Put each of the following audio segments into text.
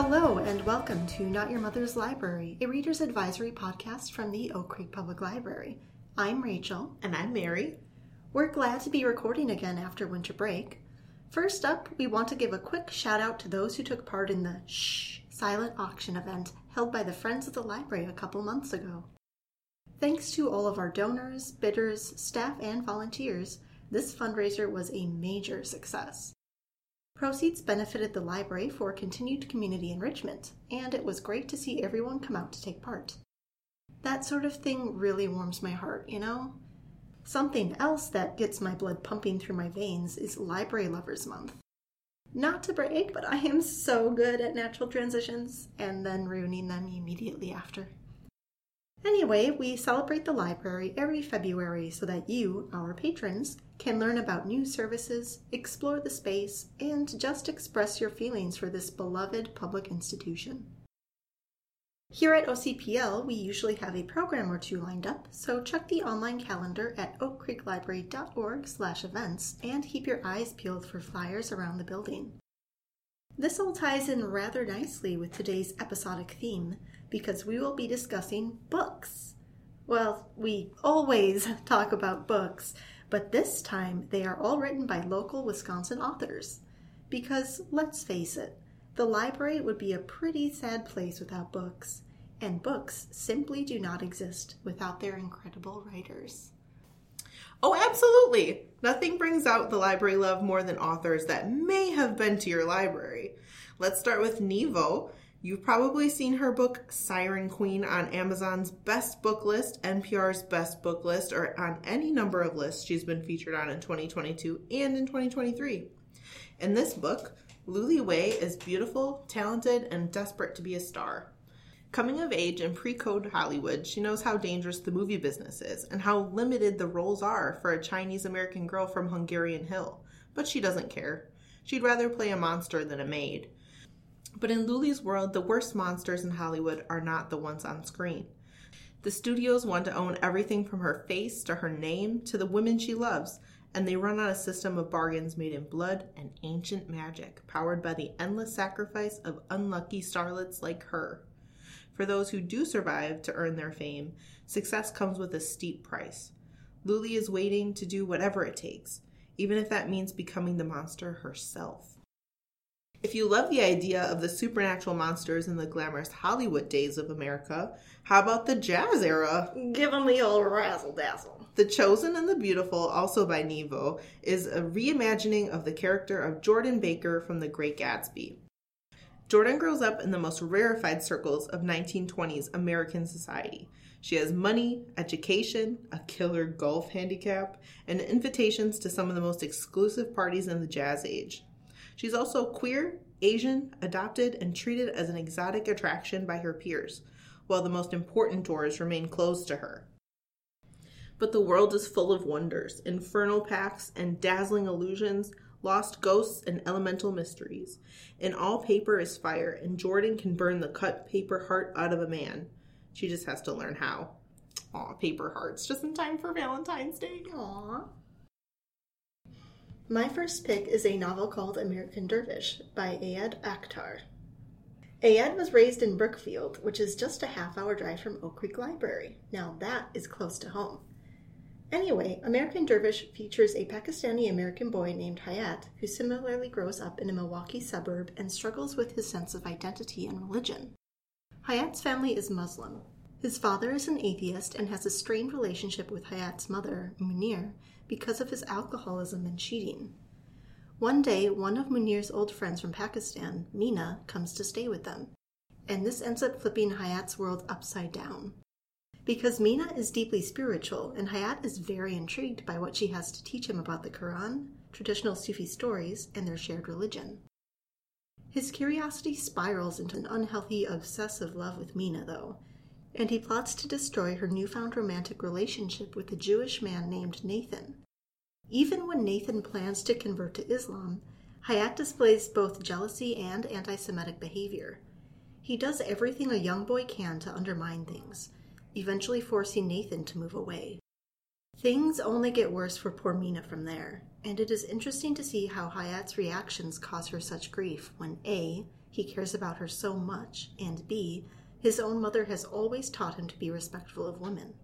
Hello, and welcome to Not Your Mother's Library, a reader's advisory podcast from the Oak Creek Public Library. I'm Rachel. And I'm Mary. We're glad to be recording again after winter break. First up, we want to give a quick shout out to those who took part in the Shh silent auction event held by the Friends of the Library a couple months ago. Thanks to all of our donors, bidders, staff, and volunteers, this fundraiser was a major success. Proceeds benefited the library for continued community enrichment, and it was great to see everyone come out to take part. That sort of thing really warms my heart, you know? Something else that gets my blood pumping through my veins is Library Lovers Month. Not to brag, but I am so good at natural transitions and then ruining them immediately after. Anyway, we celebrate the library every February so that you, our patrons, can learn about new services, explore the space, and just express your feelings for this beloved public institution. Here at OCPL, we usually have a program or two lined up, so check the online calendar at oakcreeklibrary.org/events and keep your eyes peeled for flyers around the building. This all ties in rather nicely with today's episodic theme because we will be discussing books. Well, we always talk about books, but this time they are all written by local Wisconsin authors. Because let's face it, the library would be a pretty sad place without books, and books simply do not exist without their incredible writers. Oh, absolutely. Nothing brings out the library love more than authors that may have been to your library. Let's start with Nghi Vo. You've probably seen her book Siren Queen on Amazon's best book list, NPR's best book list, or on any number of lists she's been featured on in 2022 and in 2023. In this book, Luli Wei is beautiful, talented, and desperate to be a star. Coming of age in pre code Hollywood, she knows how dangerous the movie business is and how limited the roles are for a Chinese American girl from Hungarian Hill. But she doesn't care. She'd rather play a monster than a maid. But in Luli's world, the worst monsters in Hollywood are not the ones on screen. The studios want to own everything from her face to her name to the women she loves, and they run on a system of bargains made in blood and ancient magic, powered by the endless sacrifice of unlucky starlets like her. For those who do survive to earn their fame, success comes with a steep price. Luli is waiting to do whatever it takes, even if that means becoming the monster herself. If you love the idea of the supernatural monsters in the glamorous Hollywood days of America, how about the jazz era? Give them the old razzle dazzle. The Chosen and the Beautiful, also by Nghi Vo, is a reimagining of the character of Jordan Baker from The Great Gatsby. Jordan grows up in the most rarefied circles of 1920s American society. She has money, education, a killer golf handicap, and invitations to some of the most exclusive parties in the jazz age. She's also queer, Asian, adopted, and treated as an exotic attraction by her peers, while the most important doors remain closed to her. But the world is full of wonders, infernal pacts, and dazzling illusions, lost ghosts, and elemental mysteries. And all paper is fire, and Jordan can burn the cut paper heart out of a man. She just has to learn how. Aw, paper hearts, just in time for Valentine's Day. Aww. My first pick is a novel called American Dervish by Ayad Akhtar. Ayad was raised in Brookfield, which is just a half hour drive from Oak Creek Library. Now that is close to home. Anyway, American Dervish features a Pakistani American boy named Hayat who similarly grows up in a Milwaukee suburb and struggles with his sense of identity and religion. Hayat's family is Muslim. His father is an atheist and has a strained relationship with Hayat's mother, Muneer, because of his alcoholism and cheating. One day, one of Muneer's old friends from Pakistan, Mina, comes to stay with them, and this ends up flipping Hayat's world upside down. Because Mina is deeply spiritual, and Hayat is very intrigued by what she has to teach him about the Quran, traditional Sufi stories, and their shared religion. His curiosity spirals into an unhealthy, obsessive love with Mina, though, and he plots to destroy her newfound romantic relationship with a Jewish man named Nathan. Even when Nathan plans to convert to Islam, Hayat displays both jealousy and anti Semitic behavior. He does everything a young boy can to undermine things, eventually forcing Nathan to move away. Things only get worse for poor Mina from there, and it is interesting to see how Hayat's reactions cause her such grief when A. he cares about her so much, and B, his own mother has always taught him to be respectful of women.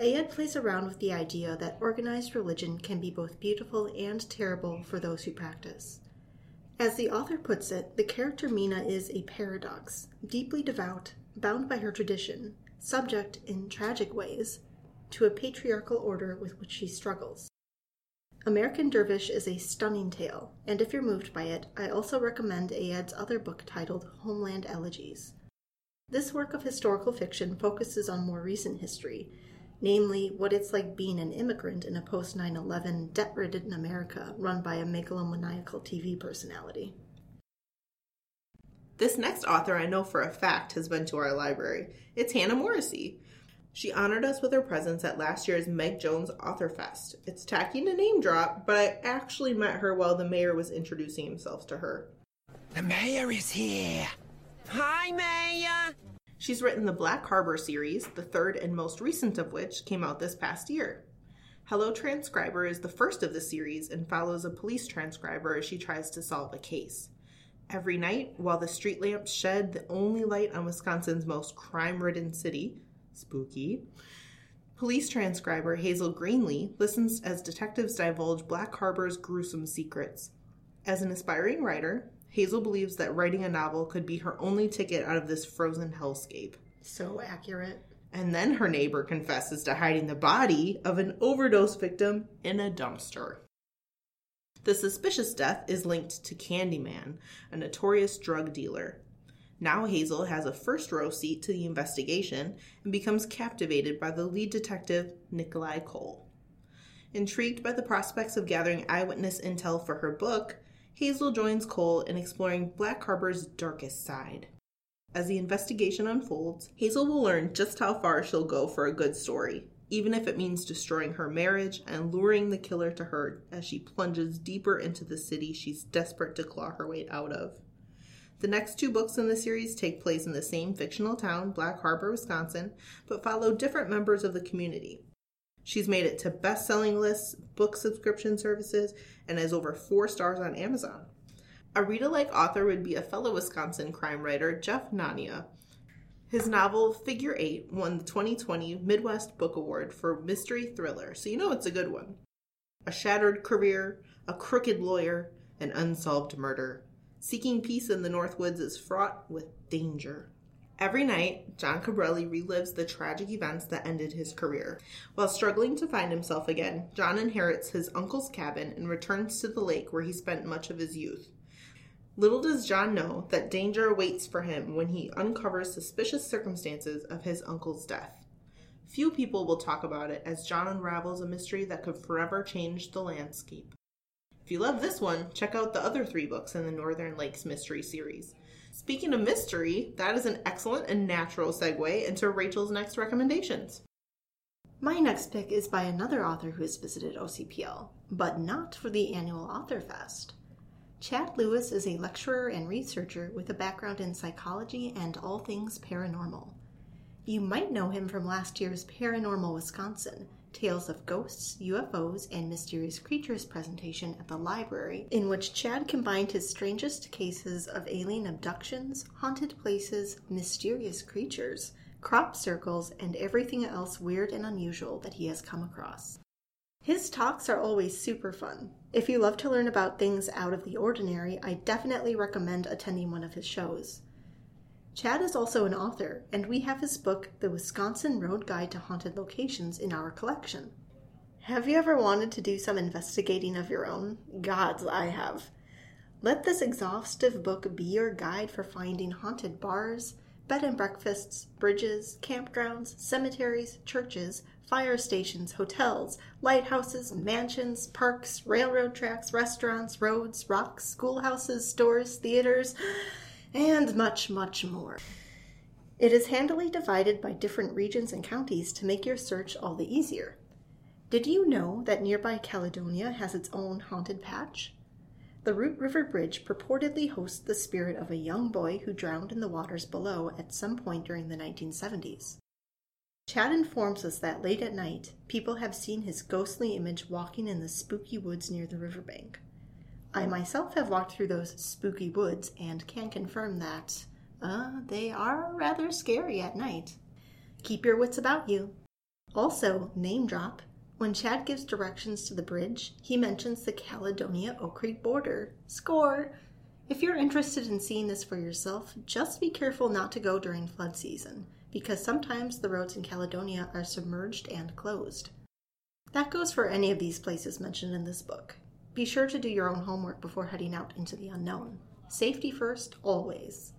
Ayad plays around with the idea that organized religion can be both beautiful and terrible for those who practice. As the author puts it, the character Mina is a paradox, deeply devout, bound by her tradition, subject, in tragic ways, to a patriarchal order with which she struggles. American Dervish is a stunning tale, and if you're moved by it, I also recommend Ayad's other book titled Homeland Elegies. This work of historical fiction focuses on more recent history, namely what it's like being an immigrant in a post 9 11 debt ridden America run by a megalomaniacal TV personality. This next author I know for a fact has been to our library. It's Hannah Morrissey. She honored us with her presence at last year's Meg Jones Author Fest. It's tacky to name drop, but I actually met her while the mayor was introducing himself to her. The mayor is here. Hi, Mayor. She's written the Black Harbor series, the third and most recent of which came out this past year. Hello Transcriber is the first of the series and follows a police transcriber as she tries to solve a case. Every night, while the street lamps shed the only light on Wisconsin's most crime ridden city, spooky, police transcriber Hazel Greenlee listens as detectives divulge Black Harbor's gruesome secrets. As an aspiring writer, Hazel believes that writing a novel could be her only ticket out of this frozen hellscape. So accurate. And then her neighbor confesses to hiding the body of an overdose victim in a dumpster. The suspicious death is linked to Candyman, a notorious drug dealer. Now Hazel has a first row seat to the investigation and becomes captivated by the lead detective, Nikolai Cole. Intrigued by the prospects of gathering eyewitness intel for her book, Hazel joins Cole in exploring Black Harbor's darkest side. As the investigation unfolds, Hazel will learn just how far she'll go for a good story, even if it means destroying her marriage and luring the killer to her as she plunges deeper into the city she's desperate to claw her way out of. The next two books in the series take place in the same fictional town, Black Harbor, Wisconsin, but follow different members of the community. She's made it to best selling lists, book subscription services, and has over four stars on Amazon. A read alike author would be a fellow Wisconsin crime writer, Jeff Nania. His novel, Figure Eight, won the 2020 Midwest Book Award for Mystery Thriller, so you know it's a good one. A shattered career, a crooked lawyer, an unsolved murder. Seeking peace in the Northwoods is fraught with danger. Every night, John Cabrelli relives the tragic events that ended his career. While struggling to find himself again, John inherits his uncle's cabin and returns to the lake where he spent much of his youth. Little does John know that danger awaits for him when he uncovers suspicious circumstances of his uncle's death. Few people will talk about it as John unravels a mystery that could forever change the landscape. If you love this one, check out the other three books in the Northern Lakes Mystery series. Speaking of mystery, that is an excellent and natural segue into Rachel's next recommendations. My next pick is by another author who has visited OCPL, but not for the annual Author Fest. Chad Lewis is a lecturer and researcher with a background in psychology and all things paranormal. You might know him from last year's Paranormal Wisconsin, Tales of Ghosts, UFOs, and Mysterious Creatures presentation at the library, in which Chad combined his strangest cases of alien abductions, haunted places, mysterious creatures, crop circles, and everything else weird and unusual that he has come across. His talks are always super fun. If you love to learn about things out of the ordinary, I definitely recommend attending one of his shows. Chad is also an author, and we have his book, The Wisconsin Road Guide to Haunted Locations, in our collection. Have you ever wanted to do some investigating of your own? Gods, I have. Let this exhaustive book be your guide for finding haunted bars, bed and breakfasts, bridges, campgrounds, cemeteries, churches, fire stations, hotels, lighthouses, mansions, parks, railroad tracks, restaurants, roads, rocks, schoolhouses, stores, theaters and much, much more. It is handily divided by different regions and counties to make your search all the easier. Did you know that nearby Caledonia has its own haunted patch? The Root River Bridge purportedly hosts the spirit of a young boy who drowned in the waters below at some point during the 1970s. Chad informs us that late at night, people have seen his ghostly image walking in the spooky woods near the riverbank. I myself have walked through those spooky woods and can confirm that uh, they are rather scary at night. Keep your wits about you. Also, name drop. When Chad gives directions to the bridge, he mentions the Caledonia Oak Creek border. Score! If you're interested in seeing this for yourself, just be careful not to go during flood season, because sometimes the roads in Caledonia are submerged and closed. That goes for any of these places mentioned in this book. Be sure to do your own homework before heading out into the unknown. Safety first, always.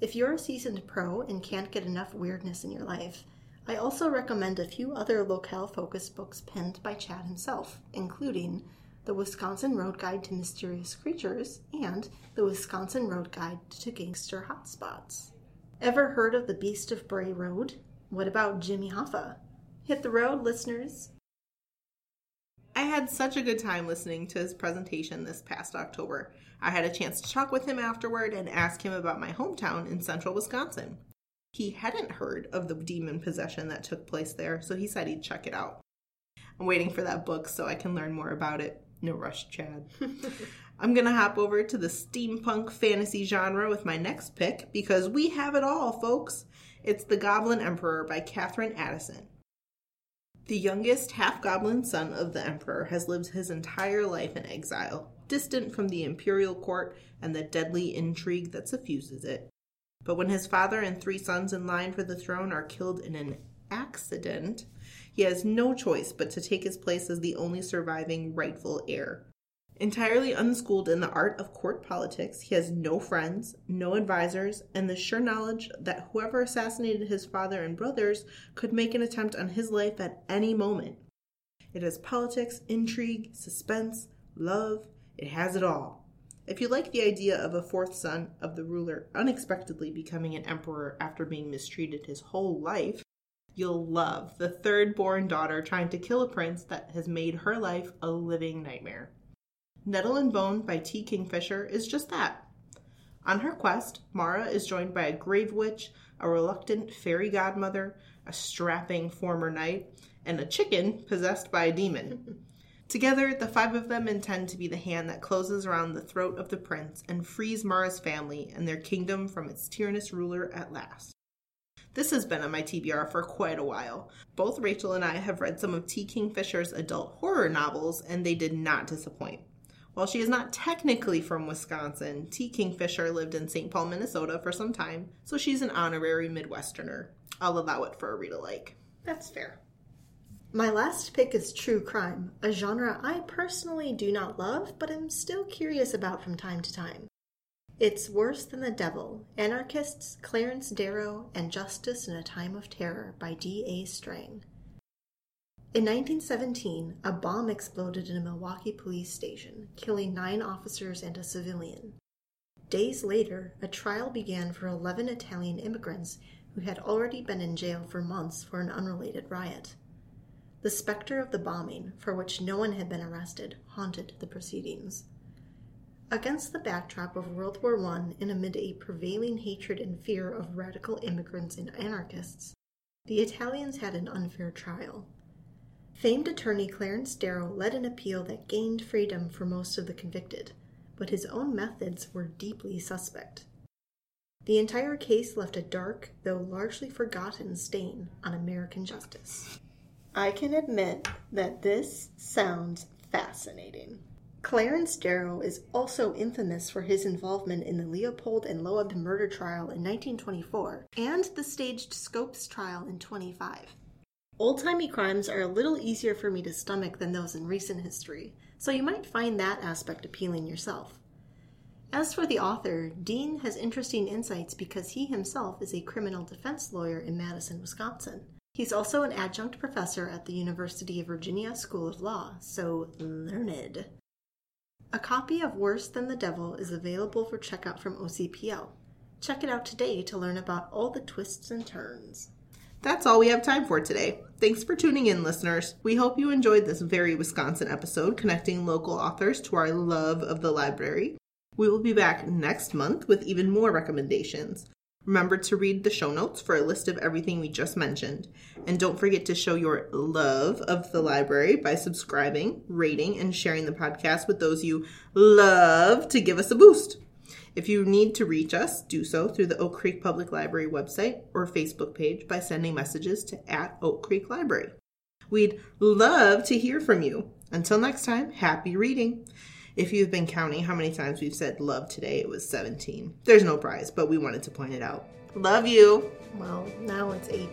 If you're a seasoned pro and can't get enough weirdness in your life, I also recommend a few other locale focused books penned by Chad himself, including The Wisconsin Road Guide to Mysterious Creatures and The Wisconsin Road Guide to Gangster Hotspots. Ever heard of the Beast of Bray Road? What about Jimmy Hoffa? Hit the road, listeners. I had such a good time listening to his presentation this past October. I had a chance to talk with him afterward and ask him about my hometown in central Wisconsin. He hadn't heard of the demon possession that took place there, so he said he'd check it out. I'm waiting for that book so I can learn more about it. No rush, Chad. I'm going to hop over to the steampunk fantasy genre with my next pick because we have it all, folks. It's The Goblin Emperor by Katherine Addison. The youngest half goblin son of the emperor has lived his entire life in exile, distant from the imperial court and the deadly intrigue that suffuses it. But when his father and three sons in line for the throne are killed in an accident, he has no choice but to take his place as the only surviving rightful heir. Entirely unschooled in the art of court politics, he has no friends, no advisors, and the sure knowledge that whoever assassinated his father and brothers could make an attempt on his life at any moment. It has politics, intrigue, suspense, love, it has it all. If you like the idea of a fourth son of the ruler unexpectedly becoming an emperor after being mistreated his whole life, you'll love the third born daughter trying to kill a prince that has made her life a living nightmare. Nettle and Bone by T. Kingfisher is just that. On her quest, Mara is joined by a grave witch, a reluctant fairy godmother, a strapping former knight, and a chicken possessed by a demon. Together, the five of them intend to be the hand that closes around the throat of the prince and frees Mara's family and their kingdom from its tyrannous ruler at last. This has been on my TBR for quite a while. Both Rachel and I have read some of T. Kingfisher's adult horror novels, and they did not disappoint. While she is not technically from Wisconsin, T. Kingfisher lived in St. Paul, Minnesota for some time, so she's an honorary Midwesterner. I'll allow it for a read alike. That's fair. My last pick is true crime, a genre I personally do not love, but am still curious about from time to time. It's Worse Than the Devil Anarchists, Clarence Darrow, and Justice in a Time of Terror by D. A. In 1917, a bomb exploded in a Milwaukee police station, killing nine officers and a civilian. Days later, a trial began for 11 Italian immigrants who had already been in jail for months for an unrelated riot. The specter of the bombing, for which no one had been arrested, haunted the proceedings. Against the backdrop of World War I and amid a prevailing hatred and fear of radical immigrants and anarchists, the Italians had an unfair trial. Famed attorney Clarence Darrow led an appeal that gained freedom for most of the convicted, but his own methods were deeply suspect. The entire case left a dark, though largely forgotten, stain on American justice. I can admit that this sounds fascinating. Clarence Darrow is also infamous for his involvement in the Leopold and Loeb murder trial in 1924 and the staged Scopes trial in 25. Old timey crimes are a little easier for me to stomach than those in recent history, so you might find that aspect appealing yourself. As for the author, Dean has interesting insights because he himself is a criminal defense lawyer in Madison, Wisconsin. He's also an adjunct professor at the University of Virginia School of Law, so learned. A copy of Worse Than the Devil is available for checkout from OCPL. Check it out today to learn about all the twists and turns. That's all we have time for today. Thanks for tuning in, listeners. We hope you enjoyed this very Wisconsin episode connecting local authors to our love of the library. We will be back next month with even more recommendations. Remember to read the show notes for a list of everything we just mentioned. And don't forget to show your love of the library by subscribing, rating, and sharing the podcast with those you love to give us a boost. If you need to reach us, do so through the Oak Creek Public Library website or Facebook page by sending messages to at Oak Creek Library. We'd love to hear from you. Until next time, happy reading. If you've been counting how many times we've said love today, it was 17. There's no prize, but we wanted to point it out. Love you. Well, now it's 18.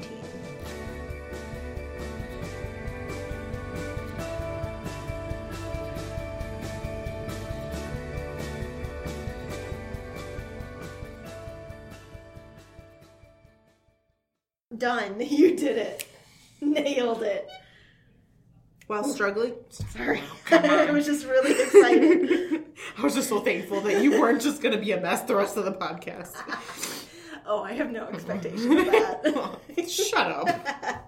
Done. You did it. Nailed it. While struggling, Sorry. I was just really excited. I was just so thankful that you weren't just going to be a mess the rest of the podcast. Oh, I have no expectation of that.